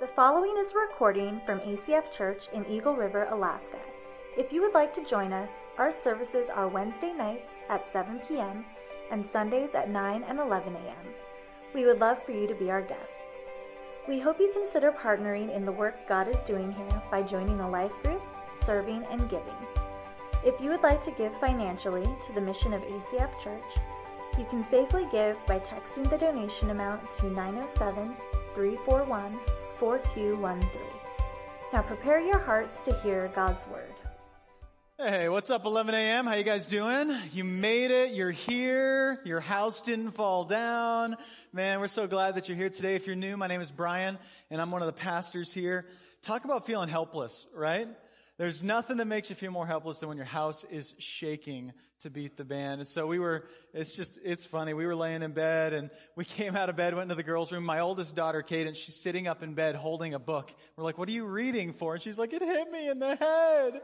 The following is a recording from ACF Church in Eagle River, Alaska. If you would like to join us, our services are Wednesday nights at 7 p.m. and Sundays at 9 and 11 a.m. We would love for you to be our guests. We hope you consider partnering in the work God is doing here by joining a life group, serving, and giving. If you would like to give financially to the mission of ACF Church, you can safely give by texting the donation amount to 907 341 4213. Now prepare your hearts to hear God's word. Hey, what's up 11 a.m.? How you guys doing? You made it. You're here. Your house didn't fall down. Man, we're so glad that you're here today. If you're new, my name is Brian and I'm one of the pastors here. Talk about feeling helpless, right? There's nothing that makes you feel more helpless than when your house is shaking to beat the band. And so we were, it's just, it's funny. We were laying in bed and we came out of bed, went into the girls' room. My oldest daughter, Cadence, she's sitting up in bed holding a book. We're like, what are you reading for? And she's like, it hit me in the head.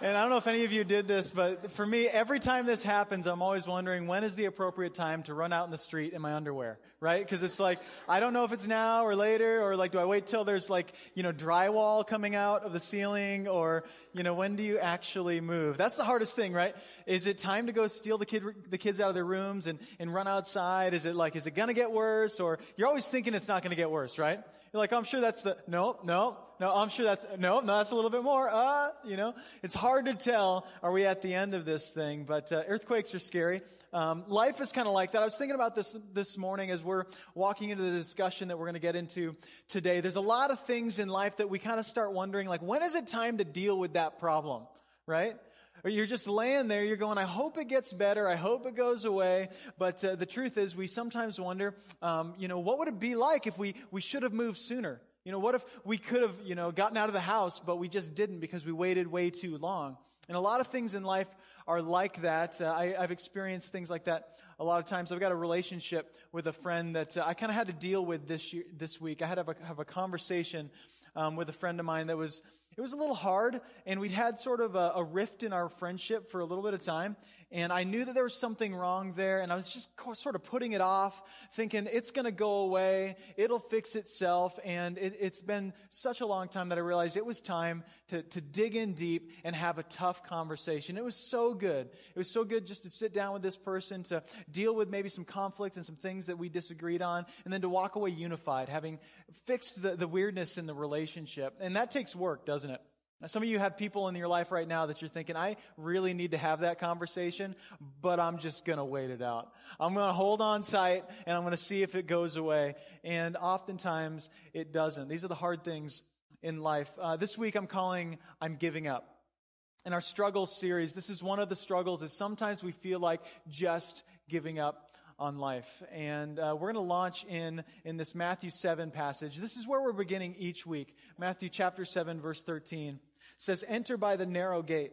And I don't know if any of you did this, but for me, every time this happens, I'm always wondering when is the appropriate time to run out in the street in my underwear, right? Because it's like, I don't know if it's now or later, or like, do I wait till there's like, you know, drywall coming out of the ceiling, or, you know, when do you actually move? That's the hardest thing, right? Is it time to go steal the kid, the kids out of their rooms and, and run outside? Is it like, is it gonna get worse? Or you're always thinking it's not gonna get worse, right? You're like, I'm sure that's the, no, no, no, I'm sure that's, no, no, that's a little bit more, uh, you know. It's hard to tell, are we at the end of this thing? But uh, earthquakes are scary. Um, life is kind of like that. I was thinking about this this morning as we're walking into the discussion that we're going to get into today. There's a lot of things in life that we kind of start wondering, like, when is it time to deal with that problem, right? Or you're just laying there, you're going, I hope it gets better, I hope it goes away. But uh, the truth is, we sometimes wonder, um, you know, what would it be like if we, we should have moved sooner? You know, what if we could have, you know, gotten out of the house, but we just didn't because we waited way too long? And a lot of things in life are like that. Uh, I, have experienced things like that a lot of times. I've got a relationship with a friend that uh, I kind of had to deal with this year, this week. I had to have a, have a conversation um, with a friend of mine that was it was a little hard, and we'd had sort of a, a, rift in our friendship for a little bit of time. And I knew that there was something wrong there, and I was just sort of putting it off, thinking it's going to go away, it'll fix itself. And it, has been such a long time that I realized it was time to, to dig in deep and have a tough conversation. It was so good. It was so good just to sit down with this person, to deal with maybe some conflict and some things that we disagreed on, and then to walk away unified, having fixed the, the weirdness in the relationship. And that takes work, doesn't it? Now, some of you have people in your life right now that you're thinking, I really need to have that conversation, but I'm just going to wait it out. I'm going to hold on tight and I'm going to see if it goes away. And oftentimes it doesn't. These are the hard things in life. Uh, this week I'm calling I'm Giving Up. In our struggles series, this is one of the struggles is sometimes we feel like just giving up on life. And uh, we're going to launch in, in this Matthew 7 passage. This is where we're beginning each week. Matthew chapter 7, verse 13 says, Enter by the narrow gate,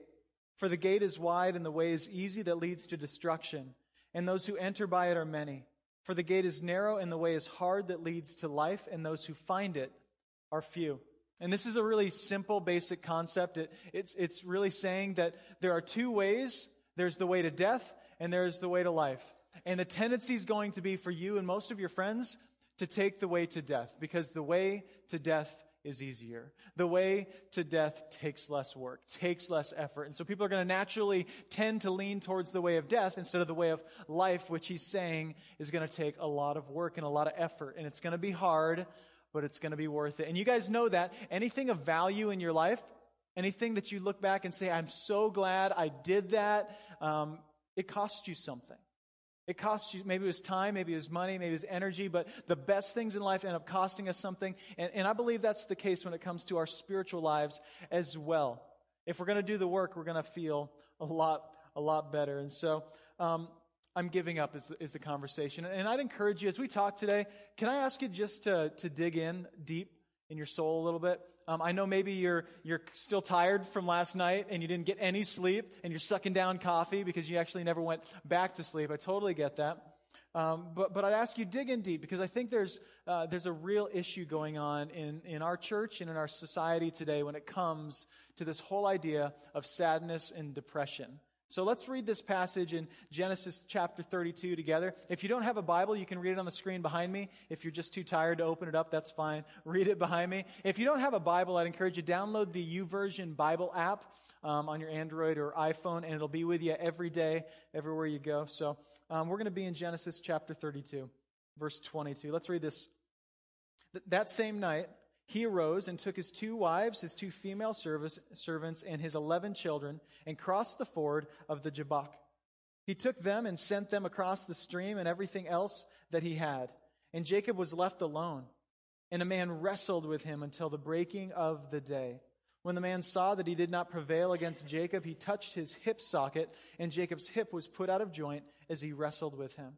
for the gate is wide and the way is easy that leads to destruction, and those who enter by it are many. For the gate is narrow and the way is hard that leads to life, and those who find it are few. And this is a really simple, basic concept. It, it's, it's really saying that there are two ways there's the way to death, and there's the way to life. And the tendency is going to be for you and most of your friends to take the way to death because the way to death is easier. The way to death takes less work, takes less effort. And so people are going to naturally tend to lean towards the way of death instead of the way of life, which he's saying is going to take a lot of work and a lot of effort. And it's going to be hard, but it's going to be worth it. And you guys know that anything of value in your life, anything that you look back and say, I'm so glad I did that, um, it cost you something. It costs you, maybe it was time, maybe it was money, maybe it was energy, but the best things in life end up costing us something. And, and I believe that's the case when it comes to our spiritual lives as well. If we're going to do the work, we're going to feel a lot, a lot better. And so, um, I'm giving up is, is the conversation. And I'd encourage you, as we talk today, can I ask you just to, to dig in deep in your soul a little bit? Um, I know maybe you're, you're still tired from last night and you didn't get any sleep and you're sucking down coffee because you actually never went back to sleep. I totally get that. Um, but, but I'd ask you dig in deep because I think there's, uh, there's a real issue going on in, in our church and in our society today when it comes to this whole idea of sadness and depression. So let's read this passage in Genesis chapter 32 together. If you don't have a Bible, you can read it on the screen behind me. If you're just too tired to open it up, that's fine. Read it behind me. If you don't have a Bible, I'd encourage you to download the YouVersion Bible app um, on your Android or iPhone, and it'll be with you every day, everywhere you go. So um, we're going to be in Genesis chapter 32, verse 22. Let's read this. Th- that same night, he arose and took his two wives, his two female service, servants, and his eleven children, and crossed the ford of the Jabbok. He took them and sent them across the stream and everything else that he had. And Jacob was left alone. And a man wrestled with him until the breaking of the day. When the man saw that he did not prevail against Jacob, he touched his hip socket, and Jacob's hip was put out of joint as he wrestled with him.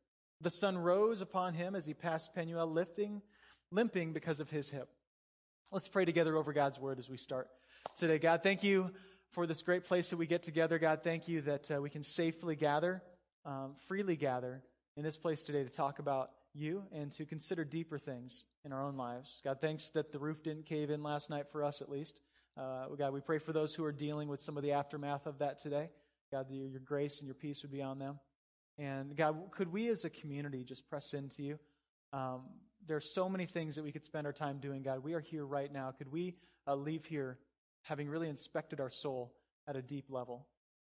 The sun rose upon him as he passed Penuel, lifting, limping because of his hip. Let's pray together over God's word as we start today. God, thank you for this great place that we get together. God, thank you that uh, we can safely gather, um, freely gather in this place today to talk about you and to consider deeper things in our own lives. God, thanks that the roof didn't cave in last night for us at least. Uh, God, we pray for those who are dealing with some of the aftermath of that today. God, your grace and your peace would be on them. And God, could we as a community just press into you? Um, there are so many things that we could spend our time doing, God. We are here right now. Could we uh, leave here having really inspected our soul at a deep level?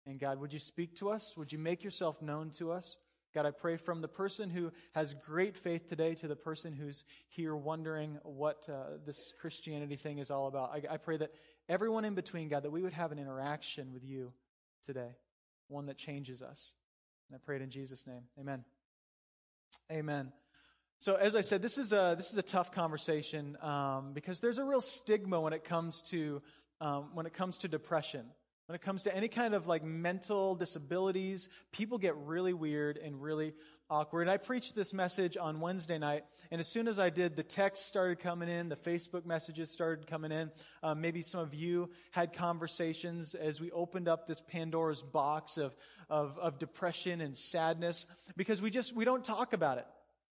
And God, would you speak to us? Would you make yourself known to us? God, I pray from the person who has great faith today to the person who's here wondering what uh, this Christianity thing is all about. I, I pray that everyone in between, God, that we would have an interaction with you today, one that changes us. And I pray it in Jesus' name. Amen. Amen. So, as I said, this is a this is a tough conversation um, because there's a real stigma when it comes to um, when it comes to depression. When it comes to any kind of like mental disabilities, people get really weird and really awkward. I preached this message on Wednesday night, and as soon as I did, the texts started coming in, the Facebook messages started coming in. Um, maybe some of you had conversations as we opened up this Pandora's box of, of, of depression and sadness because we just we don't talk about it.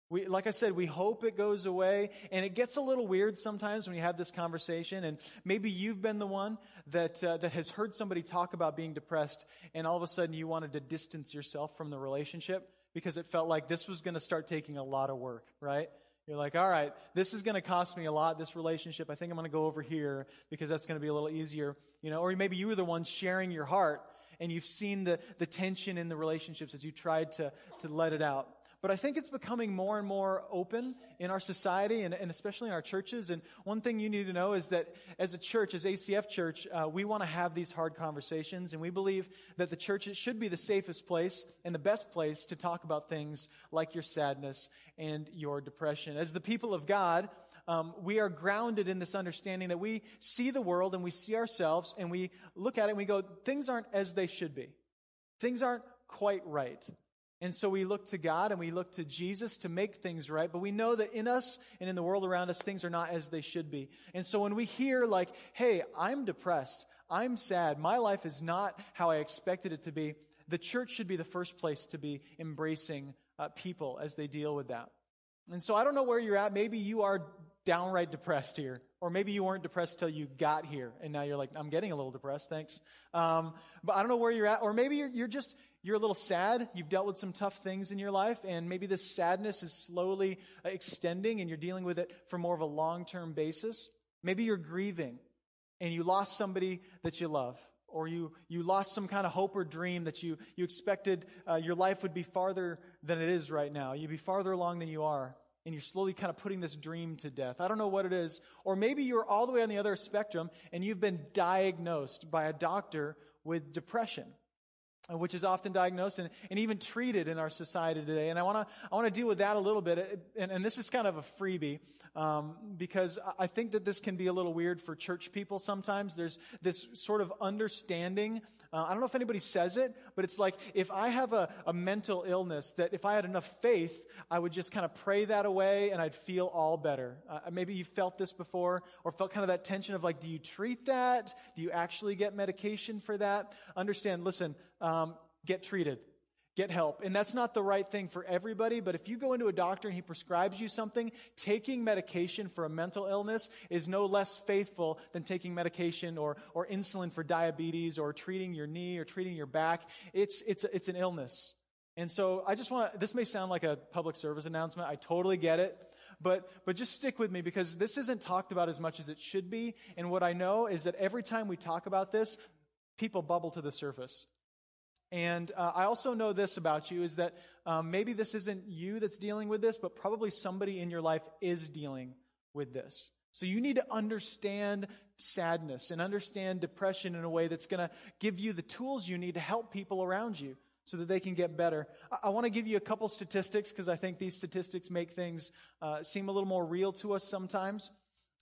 We, like I said, we hope it goes away, and it gets a little weird sometimes when you have this conversation. And maybe you've been the one that uh, that has heard somebody talk about being depressed, and all of a sudden you wanted to distance yourself from the relationship because it felt like this was going to start taking a lot of work, right? You're like, all right, this is going to cost me a lot, this relationship. I think I'm going to go over here because that's going to be a little easier, you know. Or maybe you were the one sharing your heart, and you've seen the the tension in the relationships as you tried to to let it out but I think it's becoming more and more open in our society and, and especially in our churches. And one thing you need to know is that as a church, as ACF Church, uh, we want to have these hard conversations, and we believe that the church should be the safest place and the best place to talk about things like your sadness and your depression. As the people of God, um, we are grounded in this understanding that we see the world and we see ourselves and we look at it and we go, things aren't as they should be. Things aren't quite right. And so we look to God and we look to Jesus to make things right, but we know that in us and in the world around us, things are not as they should be. And so when we hear, like, hey, I'm depressed, I'm sad, my life is not how I expected it to be, the church should be the first place to be embracing uh, people as they deal with that. And so I don't know where you're at. Maybe you are downright depressed here. Or maybe you weren't depressed till you got here, and now you're like, I'm getting a little depressed, thanks. Um, but I don't know where you're at. Or maybe you're, you're just, you're a little sad. You've dealt with some tough things in your life, and maybe this sadness is slowly uh, extending, and you're dealing with it for more of a long term basis. Maybe you're grieving, and you lost somebody that you love, or you, you lost some kind of hope or dream that you, you expected uh, your life would be farther than it is right now. You'd be farther along than you are and you're slowly kind of putting this dream to death. I don't know what it is. Or maybe you're all the way on the other spectrum and you've been diagnosed by a doctor with depression. Uh, which is often diagnosed and, and even treated in our society today. And I want to I want to deal with that a little bit. And, and this is kind of a freebie um, because I think that this can be a little weird for church people sometimes. There's this sort of understanding. Uh, I don't know if anybody says it, but it's like if I have a, a mental illness, that if I had enough faith, I would just kind of pray that away and I'd feel all better. Uh, maybe you felt this before or felt kind of that tension of like, do you treat that? Do you actually get medication for that? Understand, listen, um, get treated, get help. And that's not the right thing for everybody, but if you go into a doctor and he prescribes you something, taking medication for a mental illness is no less faithful than taking medication or, or insulin for diabetes or treating your knee or treating your back. It's, it's, it's an illness. And so I just want to, this may sound like a public service announcement. I totally get it. But, but just stick with me because this isn't talked about as much as it should be. And what I know is that every time we talk about this, people bubble to the surface. And uh, I also know this about you is that um, maybe this isn't you that's dealing with this, but probably somebody in your life is dealing with this. So you need to understand sadness and understand depression in a way that's going to give you the tools you need to help people around you so that they can get better. I, I want to give you a couple statistics because I think these statistics make things uh, seem a little more real to us sometimes.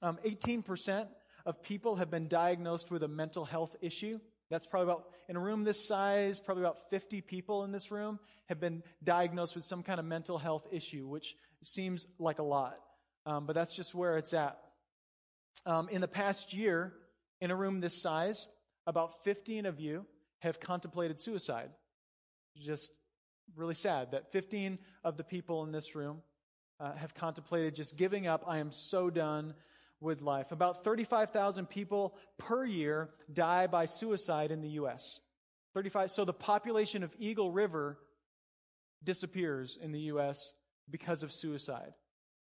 Um, 18% of people have been diagnosed with a mental health issue. That's probably about, in a room this size, probably about 50 people in this room have been diagnosed with some kind of mental health issue, which seems like a lot. Um, but that's just where it's at. Um, in the past year, in a room this size, about 15 of you have contemplated suicide. Just really sad that 15 of the people in this room uh, have contemplated just giving up. I am so done with life. About 35,000 people per year die by suicide in the U.S. 35. So the population of Eagle River disappears in the U.S. because of suicide,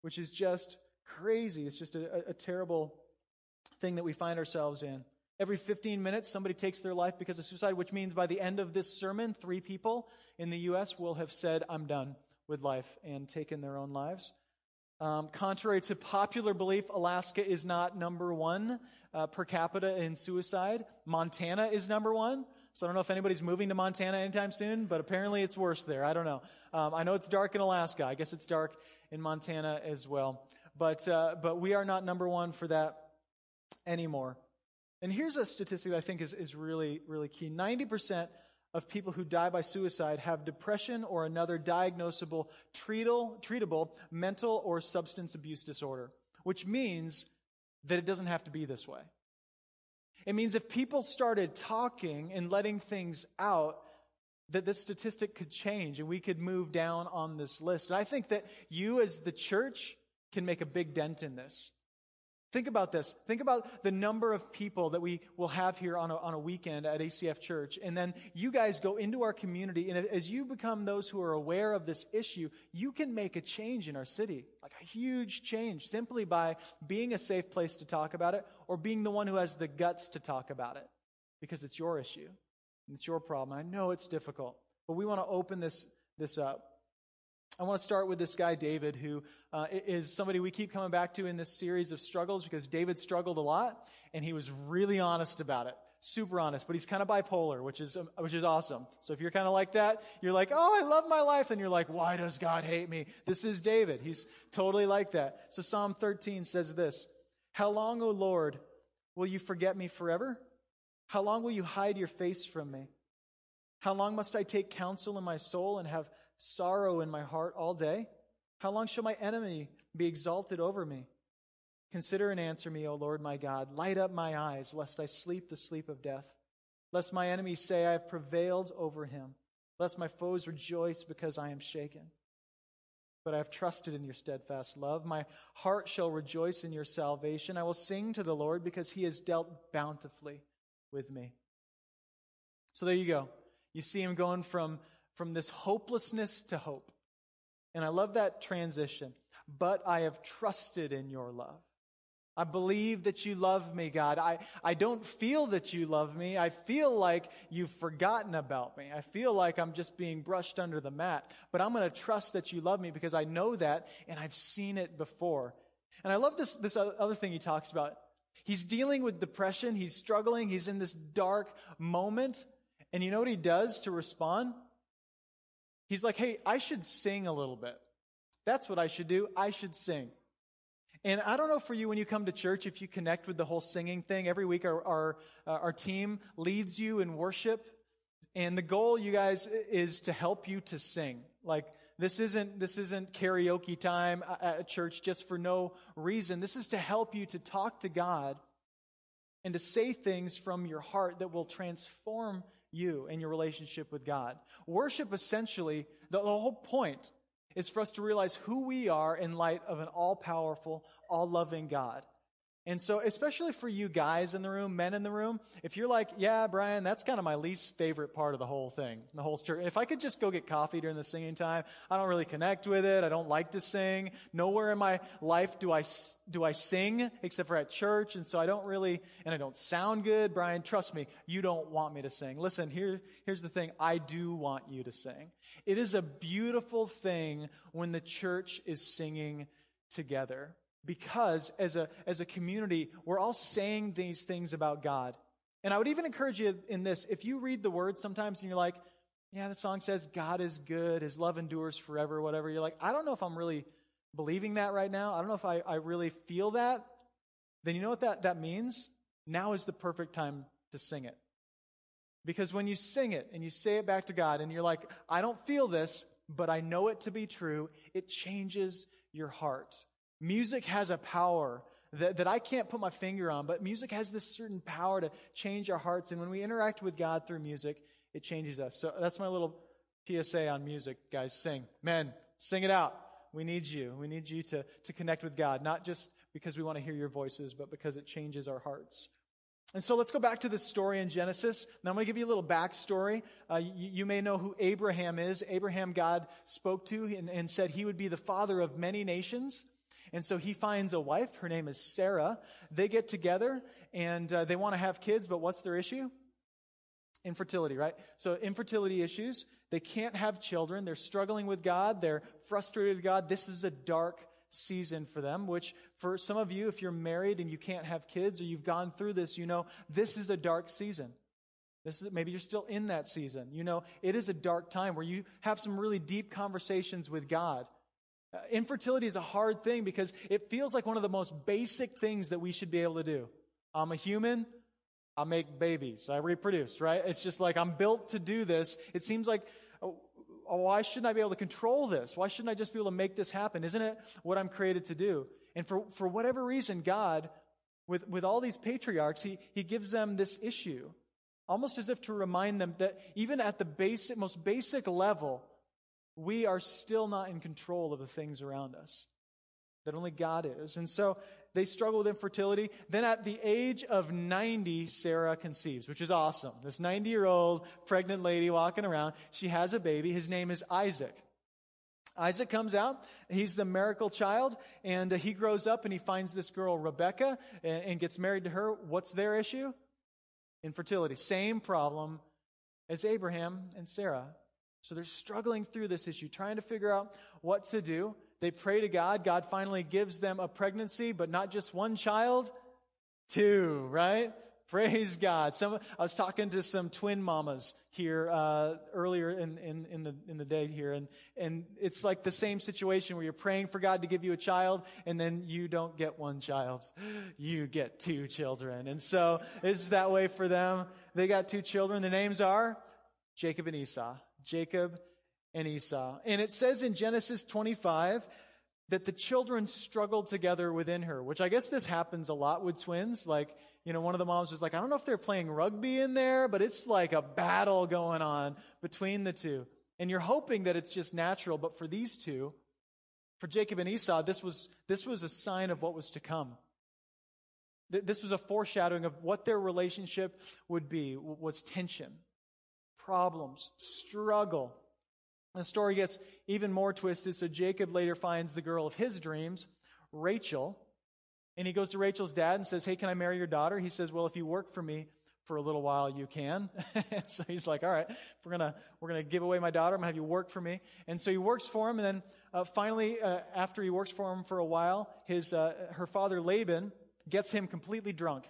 which is just crazy. It's just a, a terrible thing that we find ourselves in. Every 15 minutes, somebody takes their life because of suicide, which means by the end of this sermon, three people in the U.S. will have said, I'm done with life and taken their own lives. Um, contrary to popular belief, Alaska is not number one uh, per capita in suicide. Montana is number one. So I don't know if anybody's moving to Montana anytime soon, but apparently it's worse there. I don't know. Um, I know it's dark in Alaska. I guess it's dark in Montana as well. But, uh, but we are not number one for that anymore. And here's a statistic that I think is, is really, really key 90% of people who die by suicide have depression or another diagnosable, treatable, treatable mental or substance abuse disorder, which means that it doesn't have to be this way. It means if people started talking and letting things out, that this statistic could change and we could move down on this list. And I think that you as the church can make a big dent in this. Think about this. Think about the number of people that we will have here on a, on a weekend at ACF Church. And then you guys go into our community. And as you become those who are aware of this issue, you can make a change in our city. Like a huge change simply by being a safe place to talk about it or being the one who has the guts to talk about it because it's your issue and it's your problem. I know it's difficult, but we want to open this, this up. I want to start with this guy, David, who uh, is somebody we keep coming back to in this series of struggles because David struggled a lot and he was really honest about it. Super honest, but he's kind of bipolar, which is, um, which is awesome. So if you're kind of like that, you're like, oh, I love my life. And you're like, why does God hate me? This is David. He's totally like that. So Psalm 13 says this How long, O Lord, will you forget me forever? How long will you hide your face from me? How long must I take counsel in my soul and have sorrow in my heart all day? How long shall my enemy be exalted over me? Consider and answer me, O Lord my God. Light up my eyes, lest I sleep the sleep of death. Lest my enemies say, I have prevailed over him. Lest my foes rejoice because I am shaken. But I have trusted in your steadfast love. My heart shall rejoice in your salvation. I will sing to the Lord because he has dealt bountifully with me. So there you go. You see him going from from this hopelessness to hope. And I love that transition. But I have trusted in your love. I believe that you love me, God. I, I don't feel that you love me. I feel like you've forgotten about me. I feel like I'm just being brushed under the mat. But I'm going to trust that you love me because I know that and I've seen it before. And I love this, this other thing he talks about. He's dealing with depression. He's struggling. He's in this dark moment. And you know what he does to respond? He's like, hey, I should sing a little bit. That's what I should do. I should sing. And I don't know for you when you come to church if you connect with the whole singing thing. Every week our, our, uh, our team leads you in worship. And the goal, you guys, is to help you to sing. Like, this isn't, this isn't karaoke time at church just for no reason. This is to help you to talk to God and to say things from your heart that will transform you and your relationship with God. Worship essentially, the, the whole point is for us to realize who we are in light of an all powerful, all loving God. And so, especially for you guys in the room, men in the room, if you're like, yeah, Brian, that's kind of my least favorite part of the whole thing, the whole church. If I could just go get coffee during the singing time, I don't really connect with it. I don't like to sing. Nowhere in my life do I, do I sing except for at church. And so I don't really, and I don't sound good. Brian, trust me, you don't want me to sing. Listen, here, here's the thing. I do want you to sing. It is a beautiful thing when the church is singing together because as a, as a community, we're all saying these things about God. And I would even encourage you in this if you read the words sometimes and you're like, yeah, the song says God is good, his love endures forever, whatever. You're like, I don't know if I'm really believing that right now. I don't know if I, I really feel that. Then you know what that, that means? Now is the perfect time to sing it. Because when you sing it and you say it back to God and you're like, I don't feel this, but I know it to be true, it changes your heart. Music has a power that, that I can't put my finger on, but music has this certain power to change our hearts. And when we interact with God through music, it changes us. So that's my little PSA on music, guys. Sing. Men, sing it out. We need you. We need you to, to connect with God, not just because we want to hear your voices, but because it changes our hearts. And so let's go back to this story in Genesis. Now I'm going to give you a little backstory. Uh, you, you, may know who Abraham is. Abraham, God spoke to and, and said he would be the father of many nations. And so he finds a wife. Her name is Sarah. They get together and uh, they want to have kids, but what's their issue? Infertility, right? So infertility issues. They can't have children. They're struggling with God. They're frustrated with God. This is a dark season for them, which for some of you, if you're married and you can't have kids or you've gone through this, you know, this is a dark season. This is, maybe you're still in that season. You know, it is a dark time where you have some really deep conversations with God. Uh, infertility is a hard thing because it feels like one of the most basic things that we should be able to do. I'm a human. I make babies. I reproduce, right? It's just like I'm built to do this. It seems like, oh, oh, why shouldn't I be able to control this? Why shouldn't I just be able to make this happen? Isn't it what I'm created to do? And for, for whatever reason, God, with, with all these patriarchs, he, he gives them this issue, almost as if to remind them that even at the basic, most basic level, we are still not in control of the things around us, that only God is. And so they struggle with infertility. Then at the age of 90, Sarah conceives, which is awesome. This 90 year old pregnant lady walking around, she has a baby. His name is Isaac. Isaac comes out. He's the miracle child, and he grows up and he finds this girl, Rebecca, and gets married to her. What's their issue? Infertility. Same problem as Abraham and Sarah. So they're struggling through this issue, trying to figure out what to do. They pray to God. God finally gives them a pregnancy, but not just one child, two, right? Praise God. Some, I was talking to some twin mamas here uh, earlier in, in, in, the, in the day here, and, and it's like the same situation where you're praying for God to give you a child, and then you don't get one child. You get two children. And so it's that way for them. They got two children. The names are Jacob and Esau. Jacob and Esau. And it says in Genesis 25 that the children struggled together within her, which I guess this happens a lot with twins. Like, you know, one of the moms was like, I don't know if they're playing rugby in there, but it's like a battle going on between the two. And you're hoping that it's just natural, but for these two, for Jacob and Esau, this was, this was a sign of what was to come. This was a foreshadowing of what their relationship would be, was tension problems, struggle. The story gets even more twisted. So Jacob later finds the girl of his dreams, Rachel, and he goes to Rachel's dad and says, Hey, can I marry your daughter? He says, Well, if you work for me for a little while, you can. so he's like, All right, we're going to we're gonna give away my daughter. I'm going to have you work for me. And so he works for him. And then uh, finally, uh, after he works for him for a while, his, uh, her father Laban gets him completely drunk.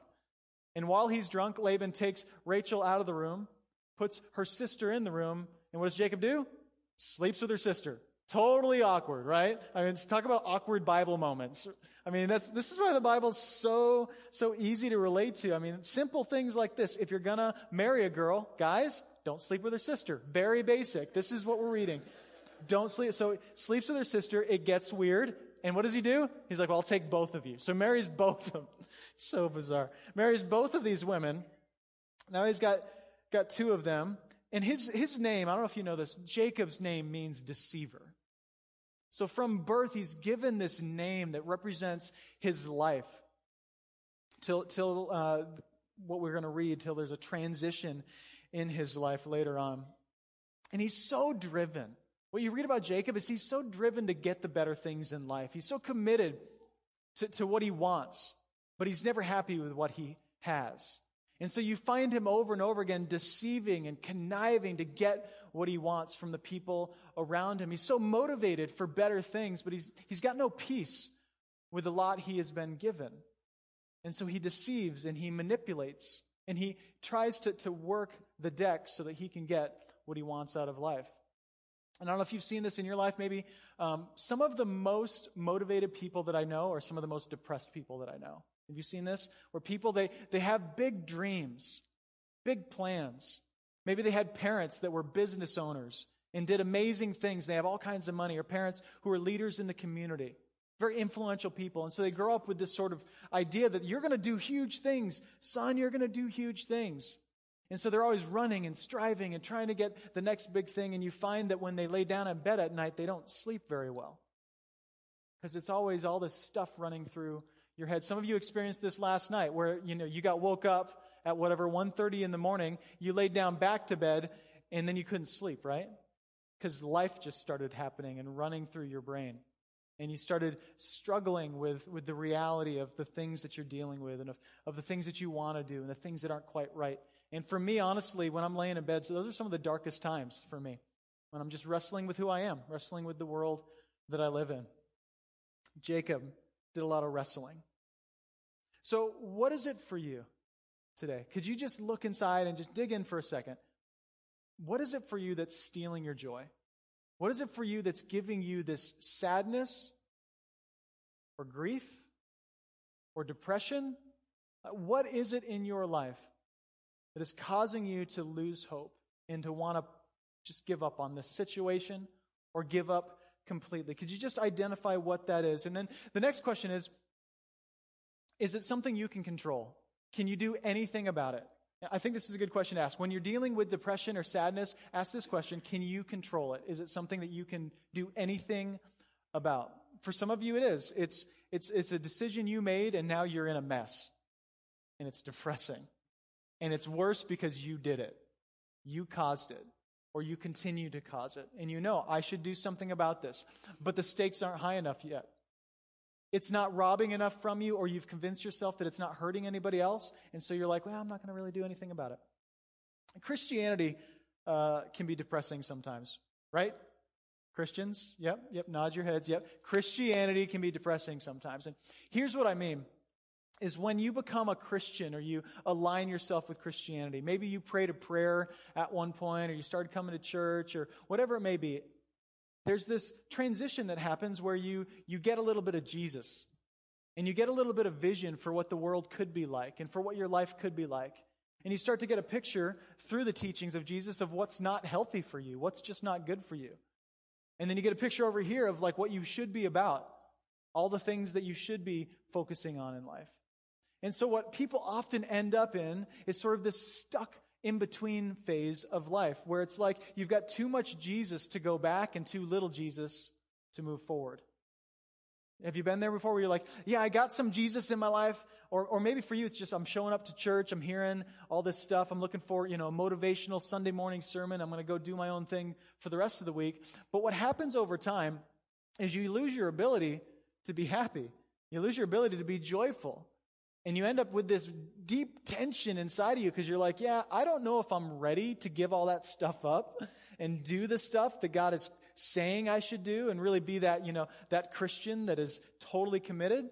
And while he's drunk, Laban takes Rachel out of the room puts her sister in the room, and what does Jacob do? Sleeps with her sister. Totally awkward, right? I mean, talk about awkward Bible moments. I mean, that's, this is why the Bible's so, so easy to relate to. I mean, simple things like this. If you're gonna marry a girl, guys, don't sleep with her sister. Very basic. This is what we're reading. Don't sleep. So sleeps with her sister. It gets weird. And what does he do? He's like, well, I'll take both of you. So marries both of them. so bizarre. Marries both of these women. Now he's got, got two of them. And his, his name, I don't know if you know this, Jacob's name means deceiver. So from birth, he's given this name that represents his life till, till uh, what we're going to read, till there's a transition in his life later on. And he's so driven. What you read about Jacob is he's so driven to get the better things in life. He's so committed to, to what he wants, but he's never happy with what he has. And so you find him over and over again deceiving and conniving to get what he wants from the people around him. He's so motivated for better things, but he's, he's got no peace with the lot he has been given. And so he deceives and he manipulates and he tries to, to work the deck so that he can get what he wants out of life. And I don't know if you've seen this in your life, maybe. Um, some of the most motivated people that I know are some of the most depressed people that I know. Have you seen this? Where people, they, they have big dreams, big plans. Maybe they had parents that were business owners and did amazing things. They have all kinds of money, or parents who are leaders in the community, very influential people. And so they grow up with this sort of idea that you're going to do huge things. Son, you're going to do huge things. And so they're always running and striving and trying to get the next big thing. And you find that when they lay down in bed at night, they don't sleep very well. Because it's always all this stuff running through your head. Some of you experienced this last night where, you know, you got woke up at whatever 1.30 in the morning, you laid down back to bed, and then you couldn't sleep, right? Because life just started happening and running through your brain. And you started struggling with, with the reality of the things that you're dealing with and of, of the things that you want to do and the things that aren't quite right. And for me, honestly, when I'm laying in bed, so those are some of the darkest times for me. When I'm just wrestling with who I am, wrestling with the world that I live in. Jacob did a lot of wrestling. So, what is it for you today? Could you just look inside and just dig in for a second? What is it for you that's stealing your joy? What is it for you that's giving you this sadness or grief or depression? What is it in your life that is causing you to lose hope and to want to just give up on this situation or give up completely? Could you just identify what that is? And then the next question is Is it something you can control? Can you do anything about it? I think this is a good question to ask. When you're dealing with depression or sadness, ask this question Can you control it? Is it something that you can do anything about? For some of you, it is. It's, it's, it's a decision you made, and now you're in a mess. And it's depressing. And it's worse because you did it. You caused it or you continue to cause it. And you know, I should do something about this. But the stakes aren't high enough yet. It's not robbing enough from you, or you've convinced yourself that it's not hurting anybody else. And so you're like, well, I'm not going to really do anything about it. Christianity uh, can be depressing sometimes, right? Christians, yep, yep, nod your heads, yep. Christianity can be depressing sometimes. And here's what I mean is when you become a Christian or you align yourself with Christianity. Maybe you prayed a prayer at one point or you started coming to church or whatever it may be. There's this transition that happens where you, you get a little bit of Jesus and you get a little bit of vision for what the world could be like and for what your life could be like. And you start to get a picture through the teachings of Jesus of what's not healthy for you, what's just not good for you. And then you get a picture over here of like what you should be about, all the things that you should be focusing on in life. And so, what people often end up in is sort of this stuck in between phase of life where it's like you've got too much Jesus to go back and too little Jesus to move forward. Have you been there before where you're like, yeah, I got some Jesus in my life? Or, or maybe for you, it's just I'm showing up to church, I'm hearing all this stuff, I'm looking for, you know, a motivational Sunday morning sermon, I'm going to go do my own thing for the rest of the week. But what happens over time is you lose your ability to be happy. You lose your ability to be joyful. And you end up with this deep tension inside of you because you're like, yeah, I don't know if I'm ready to give all that stuff up and do the stuff that God is saying I should do and really be that, you know, that Christian that is totally committed.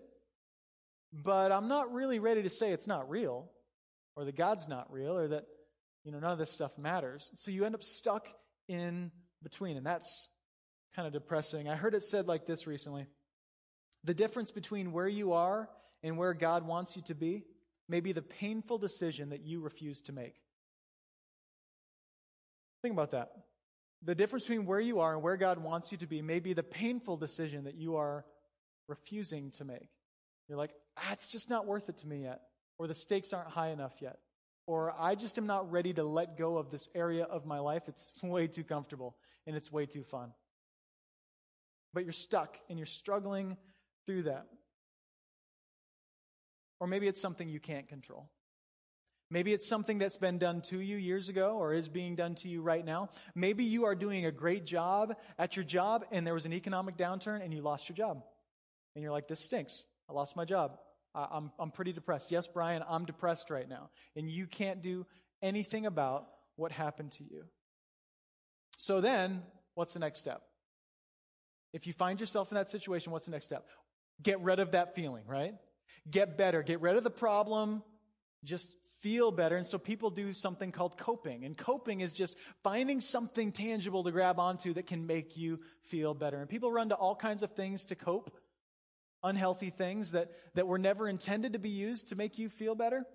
But I'm not really ready to say it's not real or that God's not real or that You know, none of this stuff matters. So you end up stuck in between, and that's kind of depressing. I heard it said like this recently The difference between where you are and where God wants you to be may be the painful decision that you refuse to make. Think about that. The difference between where you are and where God wants you to be may be the painful decision that you are refusing to make. You're like, ah, it's just not worth it to me yet, or the stakes aren't high enough yet, or I just am not ready to let go of this area of my life. It's way too comfortable and it's way too fun. But you're stuck and you're struggling through that. Or maybe it's something you can't control. Maybe it's something that's been done to you years ago or is being done to you right now. Maybe you are doing a great job at your job and there was an economic downturn and you lost your job. And you're like, this stinks. I lost my job. I'm, I'm pretty depressed. Yes, Brian, I'm depressed right now. And you can't do anything about what happened to you. So then, what's the next step? If you find yourself in that situation, what's the next step? Get rid of that feeling, right? Get better. Get rid of the problem. Just feel better. And so people do something called coping. And coping is just finding something tangible to grab onto that can make you feel better. And people run to all kinds of things to cope, unhealthy things that, that were never intended to be used to make you feel better.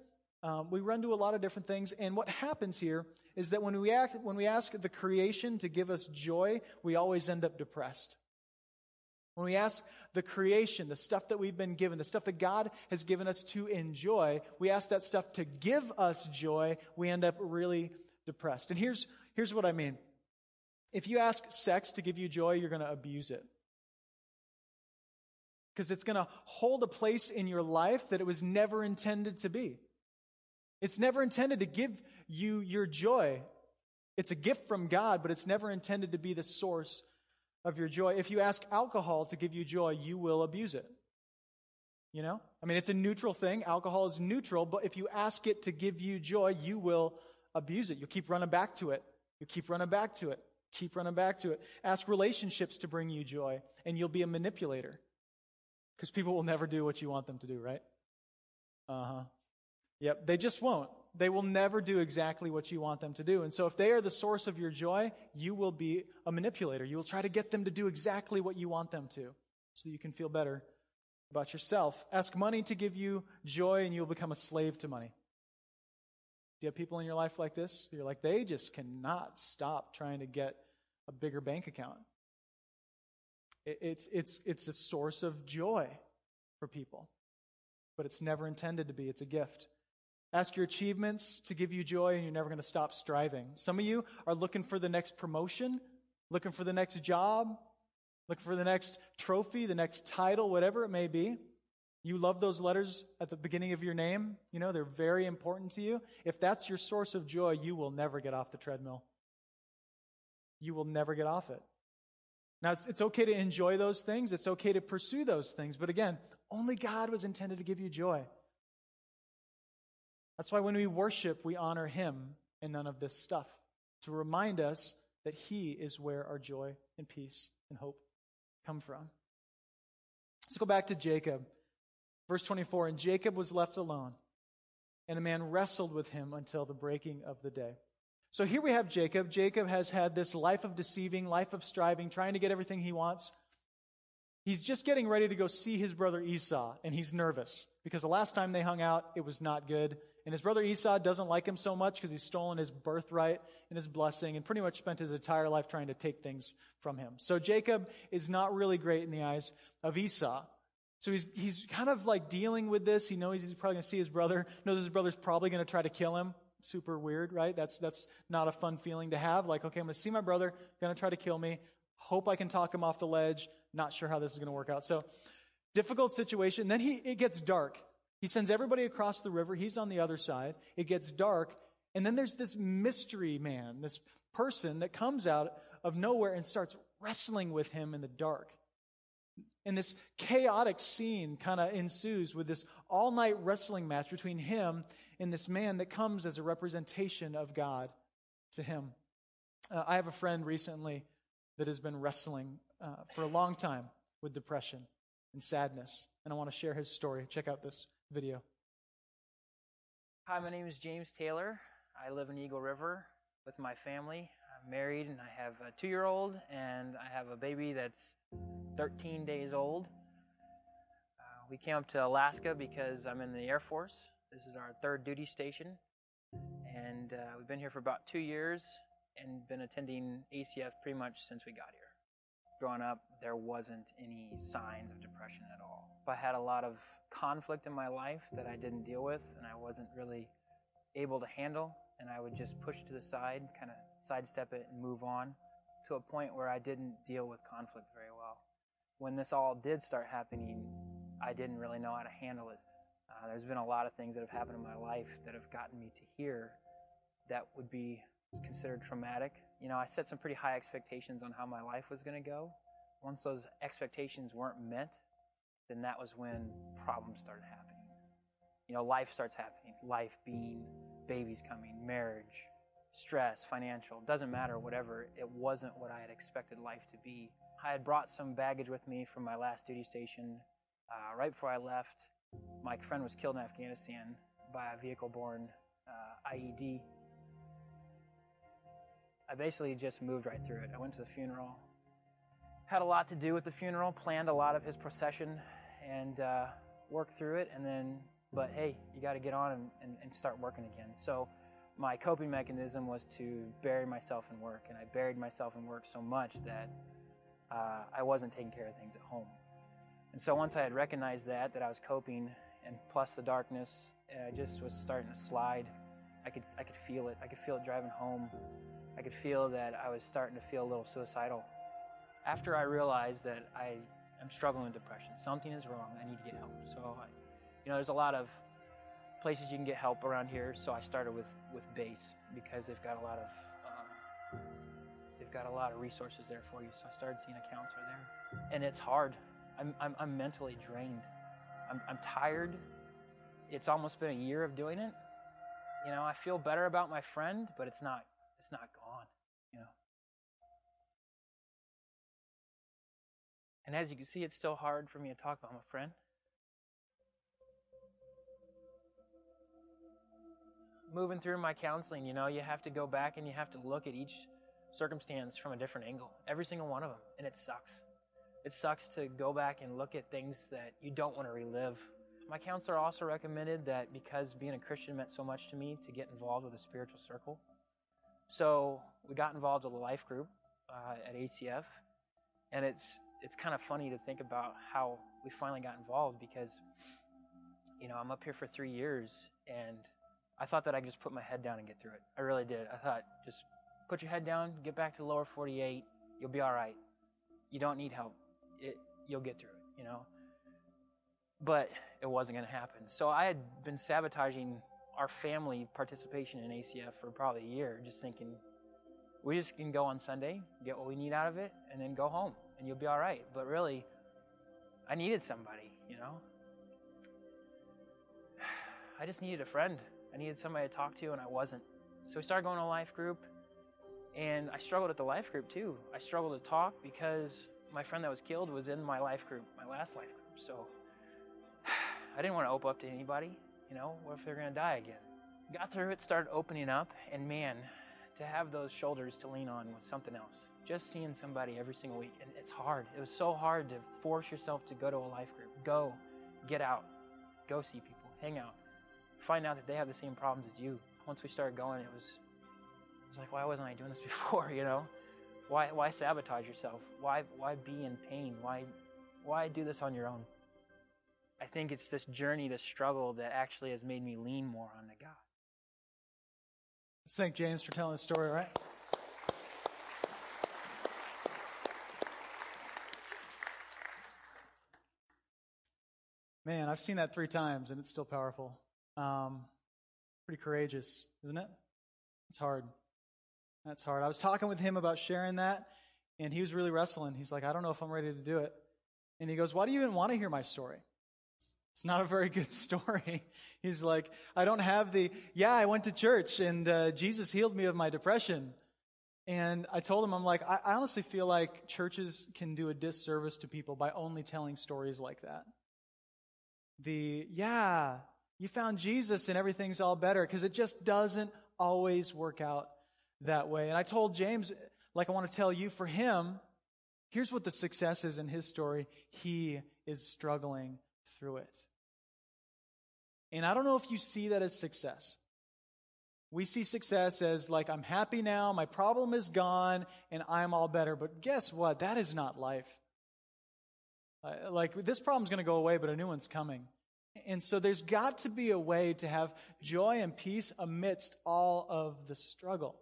Um, we run to a lot of different things. And what happens here is that when we, act, when we ask the creation to give us joy, we always end up depressed. When we ask the creation, the stuff that we've been given, the stuff that God has given us to enjoy, we ask that stuff to give us joy, we end up really depressed. And here's, here's what I mean. If you ask sex to give you joy, you're going to abuse it. Because it's going to hold a place in your life that it was never intended to be. It's never intended to give you your joy. It's a gift from God, but it's never intended to be the source of your joy. If you ask alcohol to give you joy, you will abuse it. You know? I mean, it's a neutral thing. Alcohol is neutral, but if you ask it to give you joy, you will abuse it. You'll keep running back to it. You'll keep running back to it. Keep running back to it. Ask relationships to bring you joy, and you'll be a manipulator. Because people will never do what you want them to do, right? Uh huh. Yep, they just won't they will never do exactly what you want them to do. And so if they are the source of your joy, you will be a manipulator. You will try to get them to do exactly what you want them to so you can feel better about yourself. Ask money to give you joy and you'll become a slave to money. Do you have people in your life like this? You're like, they just cannot stop trying to get a bigger bank account. It's, it's, it's a source of joy for people, but it's never intended to be. It's a gift. Ask your achievements to give you joy, and you're never going to stop striving. Some of you are looking for the next promotion, looking for the next job, looking for the next trophy, the next title, whatever it may be. You love those letters at the beginning of your name. You know, they're very important to you. If that's your source of joy, you will never get off the treadmill. You will never get off it. Now, it's, it's okay to enjoy those things. It's okay to pursue those things. But again, only God was intended to give you joy. That's why when we worship, we honor Him and none of this stuff to remind us that He is where our joy and peace and hope come from. Let's go back to Jacob. Verse 24 And Jacob was left alone, and a man wrestled with him until the breaking of the day. So here we have Jacob. Jacob has had this life of deceiving, life of striving, trying to get everything he wants. He's just getting ready to go see his brother Esau, and he's nervous because the last time they hung out, it was not good. And his brother Esau doesn't like him so much because he's stolen his birthright and his blessing and pretty much spent his entire life trying to take things from him. So Jacob is not really great in the eyes of Esau. So he's, he's kind of like dealing with this. He knows he's probably going to see his brother, knows his brother's probably going to try to kill him. Super weird, right? That's, that's not a fun feeling to have. Like, okay, I'm going to see my brother, going to try to kill me. Hope I can talk him off the ledge. Not sure how this is going to work out. So difficult situation. Then he, it gets dark. He sends everybody across the river. He's on the other side. It gets dark. And then there's this mystery man, this person that comes out of nowhere and starts wrestling with him in the dark. And this chaotic scene kind of ensues with this all night wrestling match between him and this man that comes as a representation of God to him. Uh, I have a friend recently that has been wrestling uh, for a long time with depression and sadness. And I want to share his story. Check out this video. Hi, my name is James Taylor. I live in Eagle River with my family. I'm married and I have a two year old and I have a baby that's 13 days old. Uh, we came up to Alaska because I'm in the Air Force. This is our third duty station. And uh, we've been here for about two years and been attending ACF pretty much since we got here. Growing up, there wasn't any signs of depression at all. I had a lot of conflict in my life that I didn't deal with and I wasn't really able to handle, and I would just push to the side, kind of sidestep it and move on to a point where I didn't deal with conflict very well. When this all did start happening, I didn't really know how to handle it. Uh, there's been a lot of things that have happened in my life that have gotten me to here that would be considered traumatic. You know, I set some pretty high expectations on how my life was going to go. Once those expectations weren't met, then that was when problems started happening. You know, life starts happening. Life being babies coming, marriage, stress, financial, doesn't matter, whatever. It wasn't what I had expected life to be. I had brought some baggage with me from my last duty station. Uh, right before I left, my friend was killed in Afghanistan by a vehicle borne uh, IED. I basically just moved right through it. I went to the funeral, had a lot to do with the funeral, planned a lot of his procession, and uh, worked through it, and then but hey, you got to get on and, and, and, start working again. So my coping mechanism was to bury myself in work, and I buried myself in work so much that uh, I wasn't taking care of things at home. And so once I had recognized that, that I was coping, and plus the darkness, I just was starting to slide. I could, I could feel it. I could feel it driving home. I could feel that I was starting to feel a little suicidal. After I realized that I am struggling with depression, something is wrong, I need to get help. So I, you know, there's a lot of places you can get help around here. So I started with with Base because they've got a lot of um, they've got a lot of resources there for you. So I started seeing a counselor there, and it's hard. I'm I'm, I'm mentally drained. I'm I'm tired. It's almost been a year of doing it. You know, I feel better about my friend, but it's not it's not And as you can see, it's still hard for me to talk about my friend. moving through my counseling, you know, you have to go back and you have to look at each circumstance from a different angle, every single one of them, and it sucks. It sucks to go back and look at things that you don't want to relive. My counselor also recommended that because being a Christian meant so much to me, to get involved with a spiritual circle. So we got involved with a life group uh, at ACF, and it's it's kind of funny to think about how we finally got involved because you know I'm up here for three years and I thought that I just put my head down and get through it. I really did. I thought, just put your head down, get back to lower 48, you'll be all right. You don't need help. It, you'll get through it, you know? But it wasn't going to happen. So I had been sabotaging our family participation in ACF for probably a year, just thinking, we just can go on Sunday, get what we need out of it, and then go home, and you'll be all right. But really, I needed somebody, you know? I just needed a friend. I needed somebody to talk to, and I wasn't. So we started going to a life group, and I struggled at the life group too. I struggled to talk because my friend that was killed was in my life group, my last life group. So I didn't want to open up to anybody. You know, what if they're going to die again? Got through it, started opening up, and man, to have those shoulders to lean on was something else. Just seeing somebody every single week, and it's hard. It was so hard to force yourself to go to a life group. Go, get out, go see people, hang out find out that they have the same problems as you. Once we started going, it was it was like, why wasn't I doing this before? You know, why why sabotage yourself? Why why be in pain? Why why do this on your own? I think it's this journey, this struggle that actually has made me lean more onto God. Let's thank James for telling the story, right? Man, I've seen that three times and it's still powerful. Um, pretty courageous, isn't it? It's hard. That's hard. I was talking with him about sharing that, and he was really wrestling. He's like, I don't know if I'm ready to do it. And he goes, Why do you even want to hear my story? It's not a very good story. He's like, I don't have the, yeah, I went to church and uh, Jesus healed me of my depression. And I told him, I'm like, I, I honestly feel like churches can do a disservice to people by only telling stories like that. The, yeah, you found Jesus and everything's all better because it just doesn't always work out that way. And I told James, like I want to tell you, for him, here's what the success is in his story. He is struggling through it. And I don't know if you see that as success. We see success as like, I'm happy now, my problem is gone, and I'm all better. But guess what? That is not life. Uh, like, this problem's going to go away, but a new one's coming. And so there's got to be a way to have joy and peace amidst all of the struggle.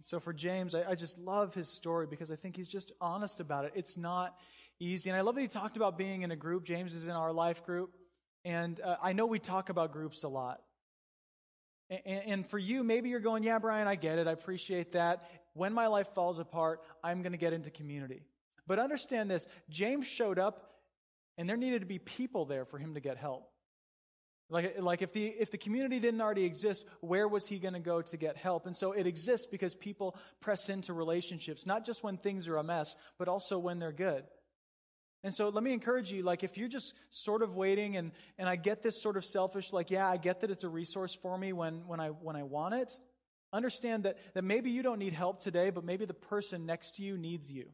So for James, I, I, just love his story because I think he's just honest about it. It's not easy. And I love that he talked about being in a group. James is in our life group. And uh, I know we talk about groups a lot. And, and for you, maybe you're going, yeah, Brian, I get it. I appreciate that. When my life falls apart, I'm going to get into community. But understand this James showed up, and there needed to be people there for him to get help. Like, like if, the, if the community didn't already exist, where was he going to go to get help? And so it exists because people press into relationships, not just when things are a mess, but also when they're good. And so let me encourage you, like, if you're just sort of waiting and, and I get this sort of selfish, like, yeah, I get that it's a resource for me when, when I, when I want it. Understand that, that maybe you don't need help today, but maybe the person next to you needs you.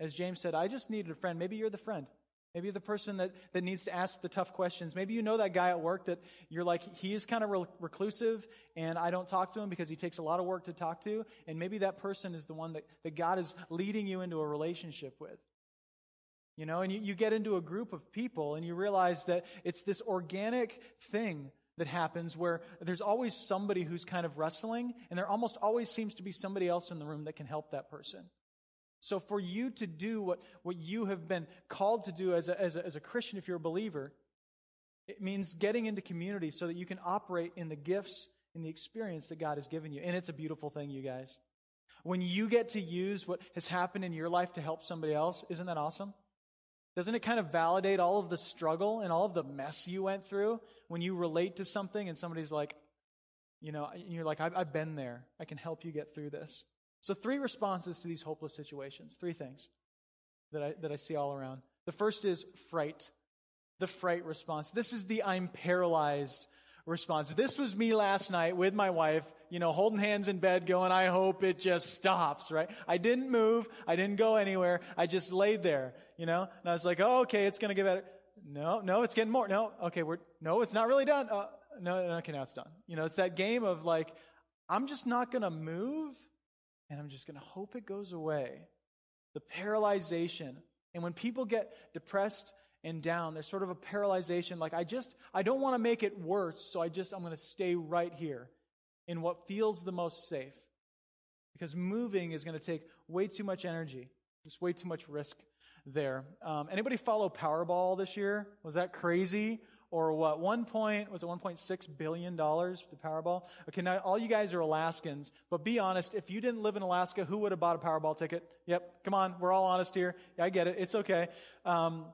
As James said, I just needed a friend. Maybe you're the friend. Maybe you're the person that, that needs to ask the tough questions. Maybe you know that guy at work that you're like, he's kind of reclusive and I don't talk to him because he takes a lot of work to talk to. And maybe that person is the one that, that God is leading you into a relationship with. You know, and you, you get into a group of people and you realize that it's this organic thing that happens where there's always somebody who's kind of wrestling, and there almost always seems to be somebody else in the room that can help that person. So, for you to do what, what you have been called to do as a, as, a, as a Christian, if you're a believer, it means getting into community so that you can operate in the gifts and the experience that God has given you. And it's a beautiful thing, you guys. When you get to use what has happened in your life to help somebody else, isn't that awesome? Doesn't it kind of validate all of the struggle and all of the mess you went through when you relate to something and somebody's like, you know, and you're like, I've, I've been there. I can help you get through this. So, three responses to these hopeless situations. Three things that I, that I see all around. The first is fright. The fright response. This is the I'm paralyzed response. This was me last night with my wife, you know, holding hands in bed going, I hope it just stops, right? I didn't move. I didn't go anywhere. I just laid there, you know, and I was like, oh, okay, it's going to get better. No, no, it's getting more. No, okay, we're, no, it's not really done. Uh, no, okay, now it's done. You know, it's that game of like, I'm just not going to move and I'm just going to hope it goes away. The paralyzation. And when people get depressed and down. There's sort of a paralyzation. Like, I just, I don't want to make it worse, so I just, I'm going to stay right here in what feels the most safe. Because moving is going to take way too much energy. There's way too much risk there. Um, anybody follow Powerball this year? Was that crazy? Or what? One point, was it $1.6 billion for the Powerball? Okay, now all you guys are Alaskans, but be honest, if you didn't live in Alaska, who would have bought a Powerball ticket? Yep, come on, we're all honest here. Yeah, I get it. It's okay. Um,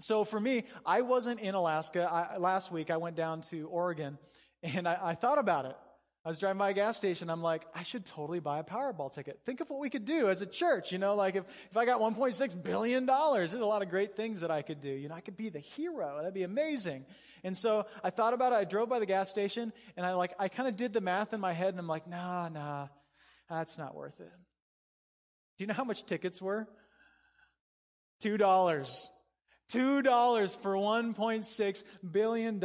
so for me, I wasn't in Alaska. I, last week, I went down to Oregon and I, I thought about it. I was driving by a gas station. I'm like, I should totally buy a Powerball ticket. Think of what we could do as a church. You know, like if, if I got $1.6 billion, there's a lot of great things that I could do. You know, I could be the hero. That'd be amazing. And so I thought about it. I drove by the gas station and I like, I kind of did the math in my head and I'm like, nah, nah, that's not worth it. Do you know how much tickets were? Two dollars. $2 for $1.6 billion.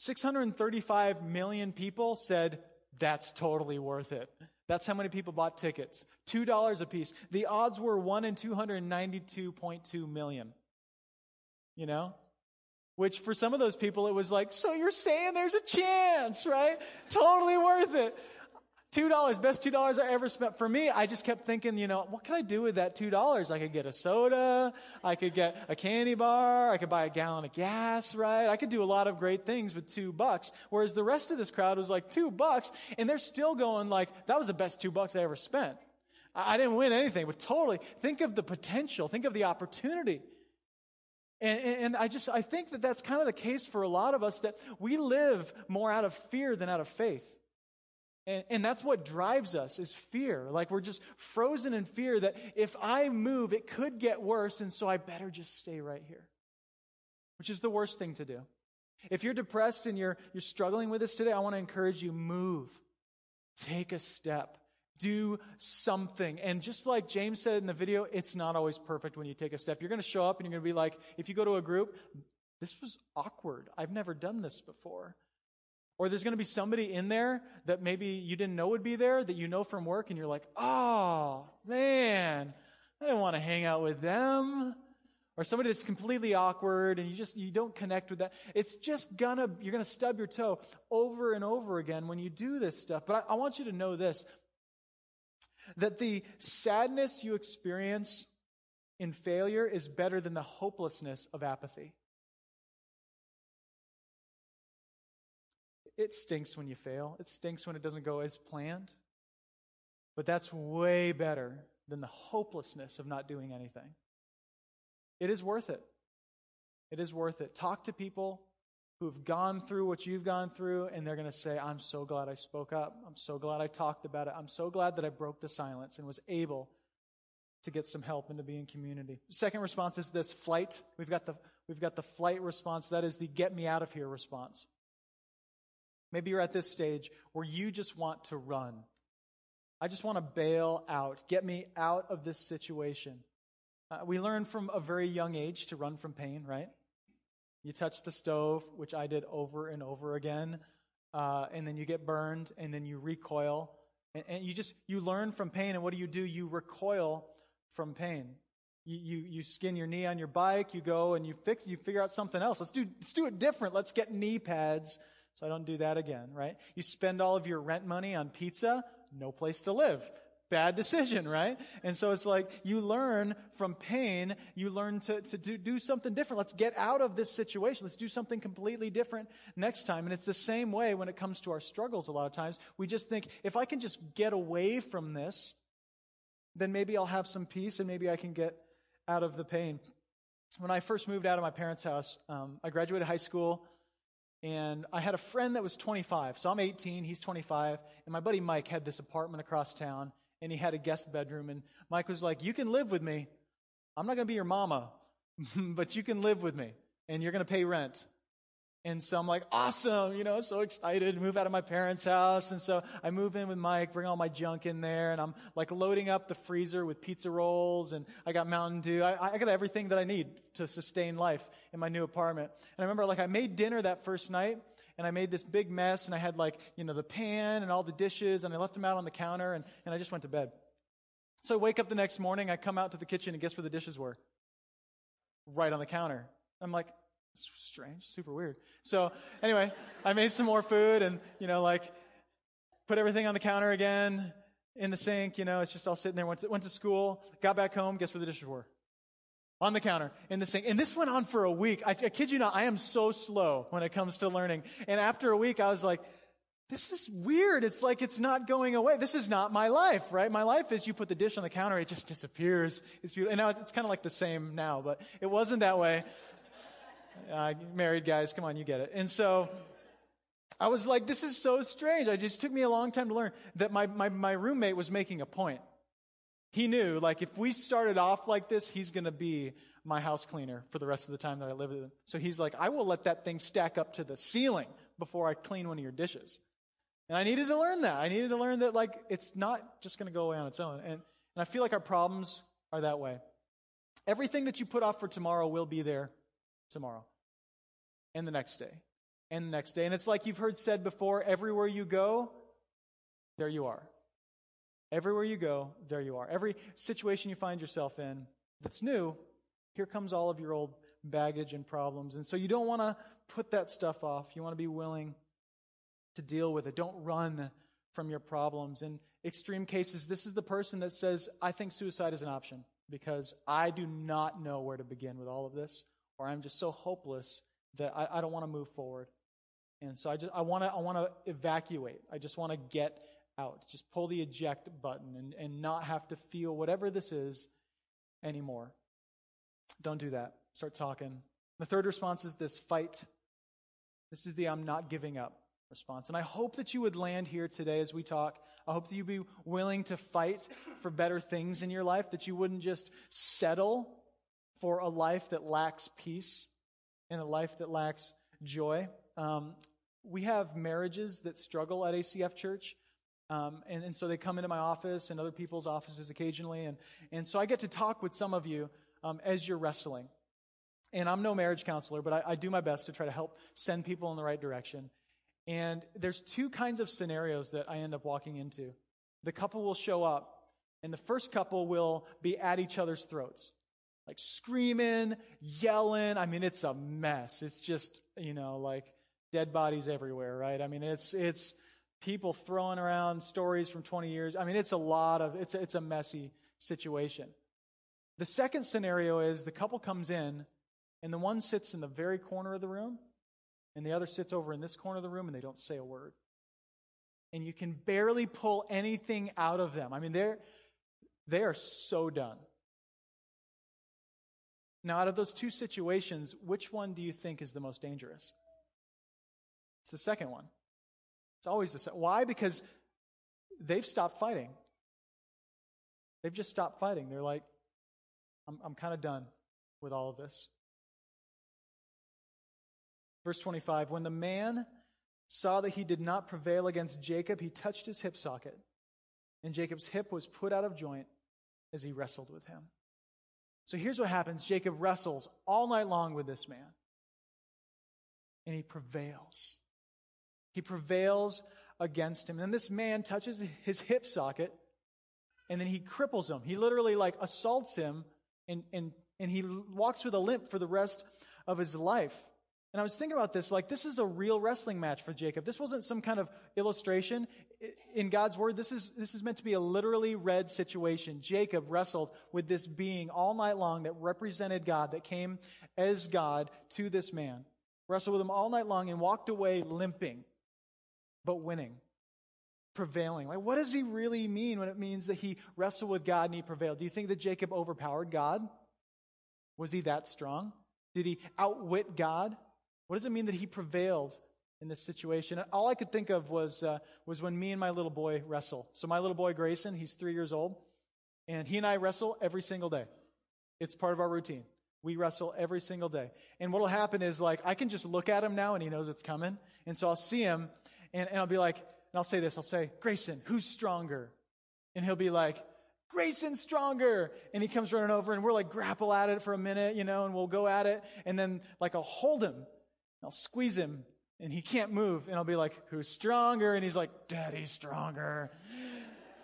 635 million people said, that's totally worth it. That's how many people bought tickets. $2 a piece. The odds were 1 in 292.2 million. You know? Which for some of those people, it was like, so you're saying there's a chance, right? Totally worth it. Two dollars, best two dollars I ever spent. For me, I just kept thinking, you know, what can I do with that two dollars? I could get a soda, I could get a candy bar, I could buy a gallon of gas, right? I could do a lot of great things with two bucks. Whereas the rest of this crowd was like, two bucks, and they're still going like, that was the best two bucks I ever spent. I didn't win anything, but totally think of the potential, think of the opportunity. And, and, I just, I think that that's kind of the case for a lot of us that we live more out of fear than out of faith. And, and that's what drives us is fear. Like we're just frozen in fear that if I move, it could get worse, and so I better just stay right here. Which is the worst thing to do. If you're depressed and you're, you're struggling with this today, I want to encourage you move. Take a step. Do something. And just like James said in the video, it's not always perfect when you take a step. You're going to show up and you're going to be like, if you go to a group, this was awkward. I've never done this before. Or there's going to be somebody in there that maybe you didn't know would be there that you know from work, and you're like, oh, man, I don't want to hang out with them. Or somebody that's completely awkward and you just you don't connect with that. It's just gonna you're gonna stub your toe over and over again when you do this stuff. But I, I want you to know this that the sadness you experience in failure is better than the hopelessness of apathy. It stinks when you fail, it stinks when it doesn't go as planned. But that's way better than the hopelessness of not doing anything. It is worth it. It is worth it. Talk to people who've gone through what you've gone through, and they're going to say, I'm so glad I spoke up. I'm so glad I talked about it. I'm so glad that I broke the silence and was able to get some help and to be in community. Second response is this flight. We've got the, we've got the flight response. That is the get me out of here response. Maybe you're at this stage where you just want to run. I just want to bail out. Get me out of this situation. Uh, we learn from a very young age to run from pain, right? You touch the stove, which I did over and over again, uh, and then you get burned, and then you recoil, and, and, you just you learn from pain. And what do you do? You recoil from pain. You, you you skin your knee on your bike. You go and you fix. You figure out something else. Let's do let's do it different. Let's get knee pads so I don't do that again, right? You spend all of your rent money on pizza, no place to live. Bad decision, right? And so it's like you learn from pain, you learn to, to do, do something different. Let's get out of this situation. Let's do something completely different next time. And it's the same way when it comes to our struggles a lot of times. We just think, if I can just get away from this, then maybe I'll have some peace and maybe I can get out of the pain. When I first moved out of my parents' house, um, I graduated high school. And I had a friend that was 25. So I'm 18, he's 25. And my buddy Mike had this apartment across town, and he had a guest bedroom. And Mike was like, You can live with me. I'm not going to be your mama, but you can live with me, and you're going to pay rent. And so I'm like, awesome, you know, so excited to move out of my parents' house. And so I move in with Mike, bring all my junk in there, and I'm like loading up the freezer with pizza rolls, and I got Mountain Dew. I, I got everything that I need to sustain life in my new apartment. And I remember like I made dinner that first night, and I made this big mess, and I had like, you know, the pan and all the dishes, and I left them out on the counter, and, and I just went to bed. So I wake up the next morning, I come out to the kitchen, and guess where the dishes were? Right on the counter. I'm like, strange, super weird. So anyway, I made some more food and, you know, like put everything on the counter again in the sink, you know, it's just all sitting there. Went to, went to school, got back home, guess where the dishes were? On the counter, in the sink. And this went on for a week. I, I kid you not, I am so slow when it comes to learning. And after a week, I was like, this is weird. It's like it's not going away. This is not my life, right? My life is you put the dish on the counter, it just disappears. It's beautiful. And now it's kind of like the same now, but it wasn't that way. Uh, married guys, come on, you get it. And so I was like, this is so strange. It just took me a long time to learn that my, my, my roommate was making a point. He knew, like, if we started off like this, he's going to be my house cleaner for the rest of the time that I live with him. So he's like, I will let that thing stack up to the ceiling before I clean one of your dishes. And I needed to learn that. I needed to learn that, like, it's not just going to go away on its own. And, and I feel like our problems are that way. Everything that you put off for tomorrow will be there tomorrow and the next day and the next day. And it's like you've heard said before everywhere you go, there you are. Everywhere you go, there you are. Every situation you find yourself in that's new, here comes all of your old baggage and problems. And so you don't want to put that stuff off. You want to be willing to deal with it. Don't run from your problems. In extreme cases, this is the person that says, I think suicide is an option because I do not know where to begin with all of this or I'm just so hopeless that I, I don't want to move forward. And so I just I want to I want to evacuate. I just want to get out. Just pull the eject button and, and not have to feel whatever this is anymore. Don't do that. Start talking. The third response is this fight. This is the I'm not giving up response. And I hope that you would land here today as we talk. I hope that you'd be willing to fight for better things in your life, that you wouldn't just settle for a life that lacks peace and a life that lacks joy. Um, we have marriages that struggle at ACF Church. Um, and, and so they come into my office and other people's offices occasionally. And, and so I get to talk with some of you um, as you're wrestling. And I'm no marriage counselor, but I, I do my best to try to help send people in the right direction. And there's two kinds of scenarios that I end up walking into. The couple will show up, and the first couple will be at each other's throats, like screaming, yelling. I mean, it's a mess. It's just, you know, like dead bodies everywhere, right? I mean, it's, it's people throwing around stories from 20 years. I mean, it's a lot of, it's a, it's a messy situation. The second scenario is the couple comes in, and the one sits in the very corner of the room, and the other sits over in this corner of the room, and they don't say a word. And you can barely pull anything out of them. I mean, they're, they are so done. Now, out of those two situations, which one do you think is the most dangerous? It's the second one. It's always the same. Why? Because they've stopped fighting. They've just stopped fighting. They're like, I'm, I'm kind of done with all of this. Verse 25 When the man saw that he did not prevail against Jacob, he touched his hip socket, and Jacob's hip was put out of joint as he wrestled with him. So here's what happens Jacob wrestles all night long with this man, and he prevails. He prevails against him. And this man touches his hip socket, and then he cripples him. He literally like assaults him, and, and, and he walks with a limp for the rest of his life. And I was thinking about this, like, this is a real wrestling match for Jacob. This wasn't some kind of illustration. In God's word, this is, this is meant to be a literally read situation. Jacob wrestled with this being all night long that represented God, that came as God to this man. Wrestled with him all night long and walked away limping, but winning, prevailing. Like, what does he really mean when it means that he wrestled with God and he prevailed? Do you think that Jacob overpowered God? Was he that strong? Did he outwit God? What does it mean that he prevailed in this situation? all I could think of was, uh, was when me and my little boy wrestle. So, my little boy Grayson, he's three years old, and he and I wrestle every single day. It's part of our routine. We wrestle every single day. And what will happen is, like, I can just look at him now and he knows it's coming. And so I'll see him and, and I'll be like, and I'll say this I'll say, Grayson, who's stronger? And he'll be like, Grayson's stronger. And he comes running over and we're like grapple at it for a minute, you know, and we'll go at it. And then like I'll hold him I'll squeeze him and he can't move. And I'll be like, who's stronger? And he's like, daddy's stronger.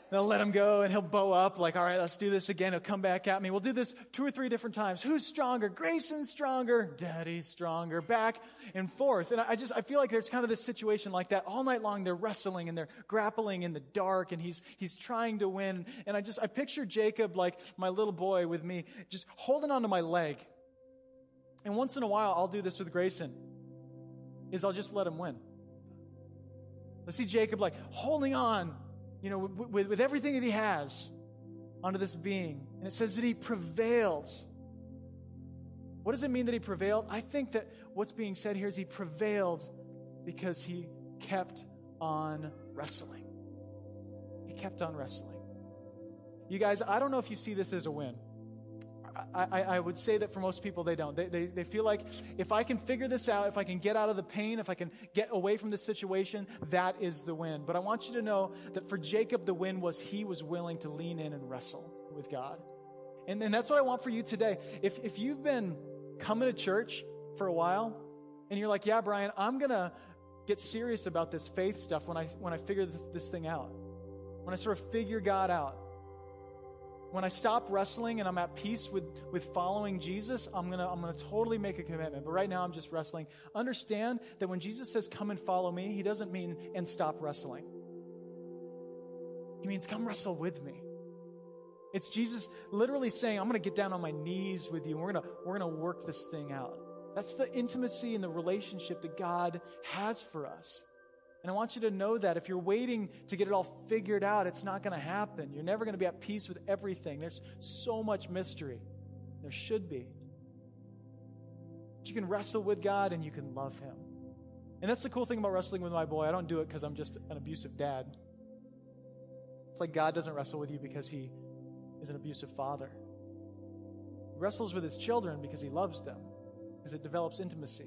And I'll let him go and he'll bow up like, all right, let's do this again. He'll come back at me. We'll do this two or three different times. Who's stronger? Grayson's stronger. Daddy's stronger. Back and forth. And I just, I feel like there's kind of this situation like that all night long. They're wrestling and they're grappling in the dark and he's, he's trying to win. And I just, I picture Jacob like my little boy with me just holding onto my leg. And once in a while, I'll do this with Grayson is I'll just let him win. Let's see Jacob like holding on, you know, with, with, with everything that he has onto this being. And it says that he prevailed. What does it mean that he prevailed? I think that what's being said here is he prevailed because he kept on wrestling. He kept on wrestling. You guys, I don't know if you see this as a win. I, I, would say that for most people, they don't. They, they, they feel like if I can figure this out, if I can get out of the pain, if I can get away from this situation, that is the win. But I want you to know that for Jacob, the win was he was willing to lean in and wrestle with God. And, and that's what I want for you today. If, if you've been coming to church for a while and you're like, yeah, Brian, I'm going to get serious about this faith stuff when I, when I figure this, this thing out, when I sort of figure God out when I stop wrestling and I'm at peace with, with following Jesus, I'm going to I'm going to totally make a commitment. But right now, I'm just wrestling. Understand that when Jesus says, Come and follow me, he doesn't mean and stop wrestling. He means, Come wrestle with me. It's Jesus literally saying, I'm going to get down on my knees with you and we're going to, we're going to work this thing out. That's the intimacy and the relationship that God has for us. And I want you to know that if you're waiting to get it all figured out, it's not going to happen. You're never going to be at peace with everything. There's so much mystery. There should be. But you can wrestle with God and you can love Him. And that's the cool thing about wrestling with my boy. I don't do it because I'm just an abusive dad. It's like God doesn't wrestle with you because He is an abusive father. He wrestles with His children because He loves them, because it develops intimacy.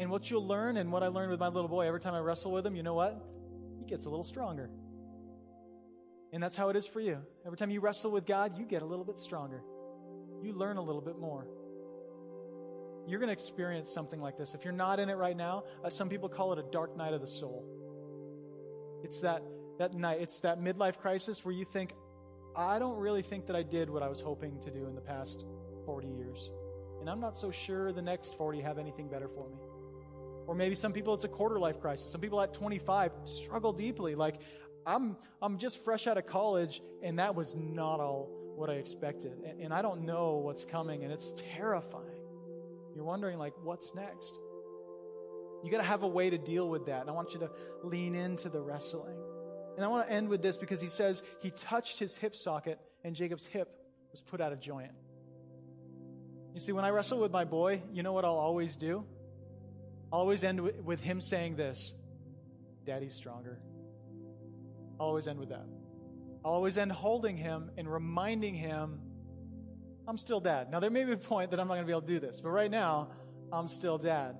And what you'll learn, and what I learned with my little boy, every time I wrestle with him, you know what? He gets a little stronger. And that's how it is for you. Every time you wrestle with God, you get a little bit stronger. You learn a little bit more. You're going to experience something like this. If you're not in it right now, uh, some people call it a dark night of the soul. It's that, that night, it's that midlife crisis where you think, I don't really think that I did what I was hoping to do in the past 40 years. And I'm not so sure the next 40 have anything better for me. Or maybe some people it's a quarter life crisis. Some people at 25 struggle deeply. Like, I'm, I'm just fresh out of college, and that was not all what I expected. And, and I don't know what's coming, and it's terrifying. You're wondering, like, what's next? You got to have a way to deal with that. And I want you to lean into the wrestling. And I want to end with this because he says he touched his hip socket, and Jacob's hip was put out of joint. You see, when I wrestle with my boy, you know what I'll always do? Always end with him saying this Daddy's stronger. I'll always end with that. I'll always end holding him and reminding him, I'm still dad. Now, there may be a point that I'm not going to be able to do this, but right now, I'm still dad.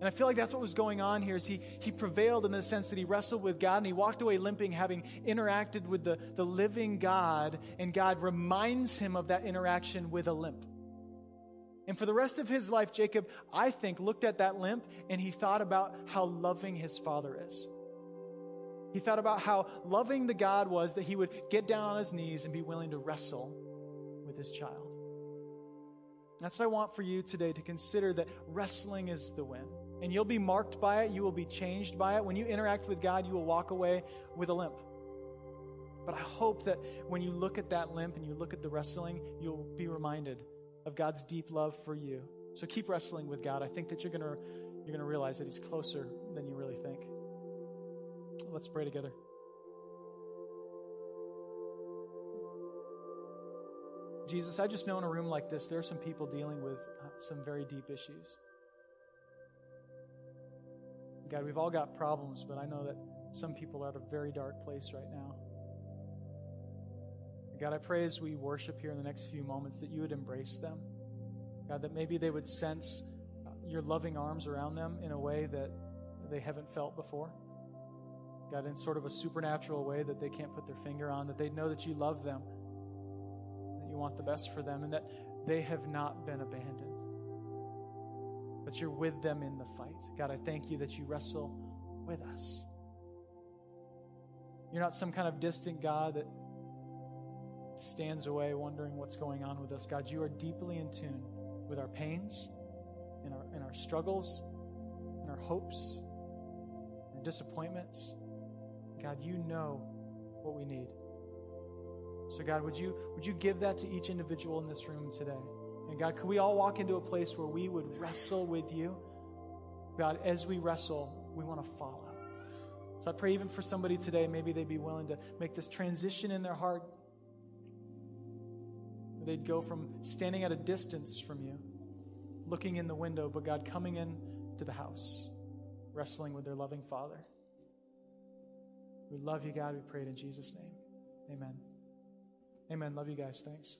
And I feel like that's what was going on here is he, he prevailed in the sense that he wrestled with God and he walked away limping, having interacted with the, the living God, and God reminds him of that interaction with a limp. And for the rest of his life, Jacob, I think, looked at that limp and he thought about how loving his father is. He thought about how loving the God was that he would get down on his knees and be willing to wrestle with his child. That's what I want for you today to consider that wrestling is the win. And you'll be marked by it, you will be changed by it. When you interact with God, you will walk away with a limp. But I hope that when you look at that limp and you look at the wrestling, you'll be reminded of God's deep love for you. So keep wrestling with God. I think that you're going to you're going to realize that he's closer than you really think. Let's pray together. Jesus, I just know in a room like this, there are some people dealing with uh, some very deep issues. God, we've all got problems, but I know that some people are at a very dark place right now. God, I pray as we worship here in the next few moments that you would embrace them. God, that maybe they would sense uh, your loving arms around them in a way that they haven't felt before. God, in sort of a supernatural way that they can't put their finger on, that they know that you love them, that you want the best for them, and that they have not been abandoned. But you're with them in the fight. God, I thank you that you wrestle with us. You're not some kind of distant God that stands away wondering what's going on with us. God, you are deeply in tune with our pains, in our, in our struggles, in our hopes, our disappointments. God, you know what we need. So God, would you would you give that to each individual in this room today? And God, could we all walk into a place where we would wrestle with you? God, as we wrestle, we want to follow. So I pray even for somebody today, maybe they'd be willing to make this transition in their heart. They'd go from standing at a distance from you, looking in the window, but God coming in to the house, wrestling with their loving Father. We love you, God. We pray it in Jesus' name. Amen. Amen. Love you guys. Thanks.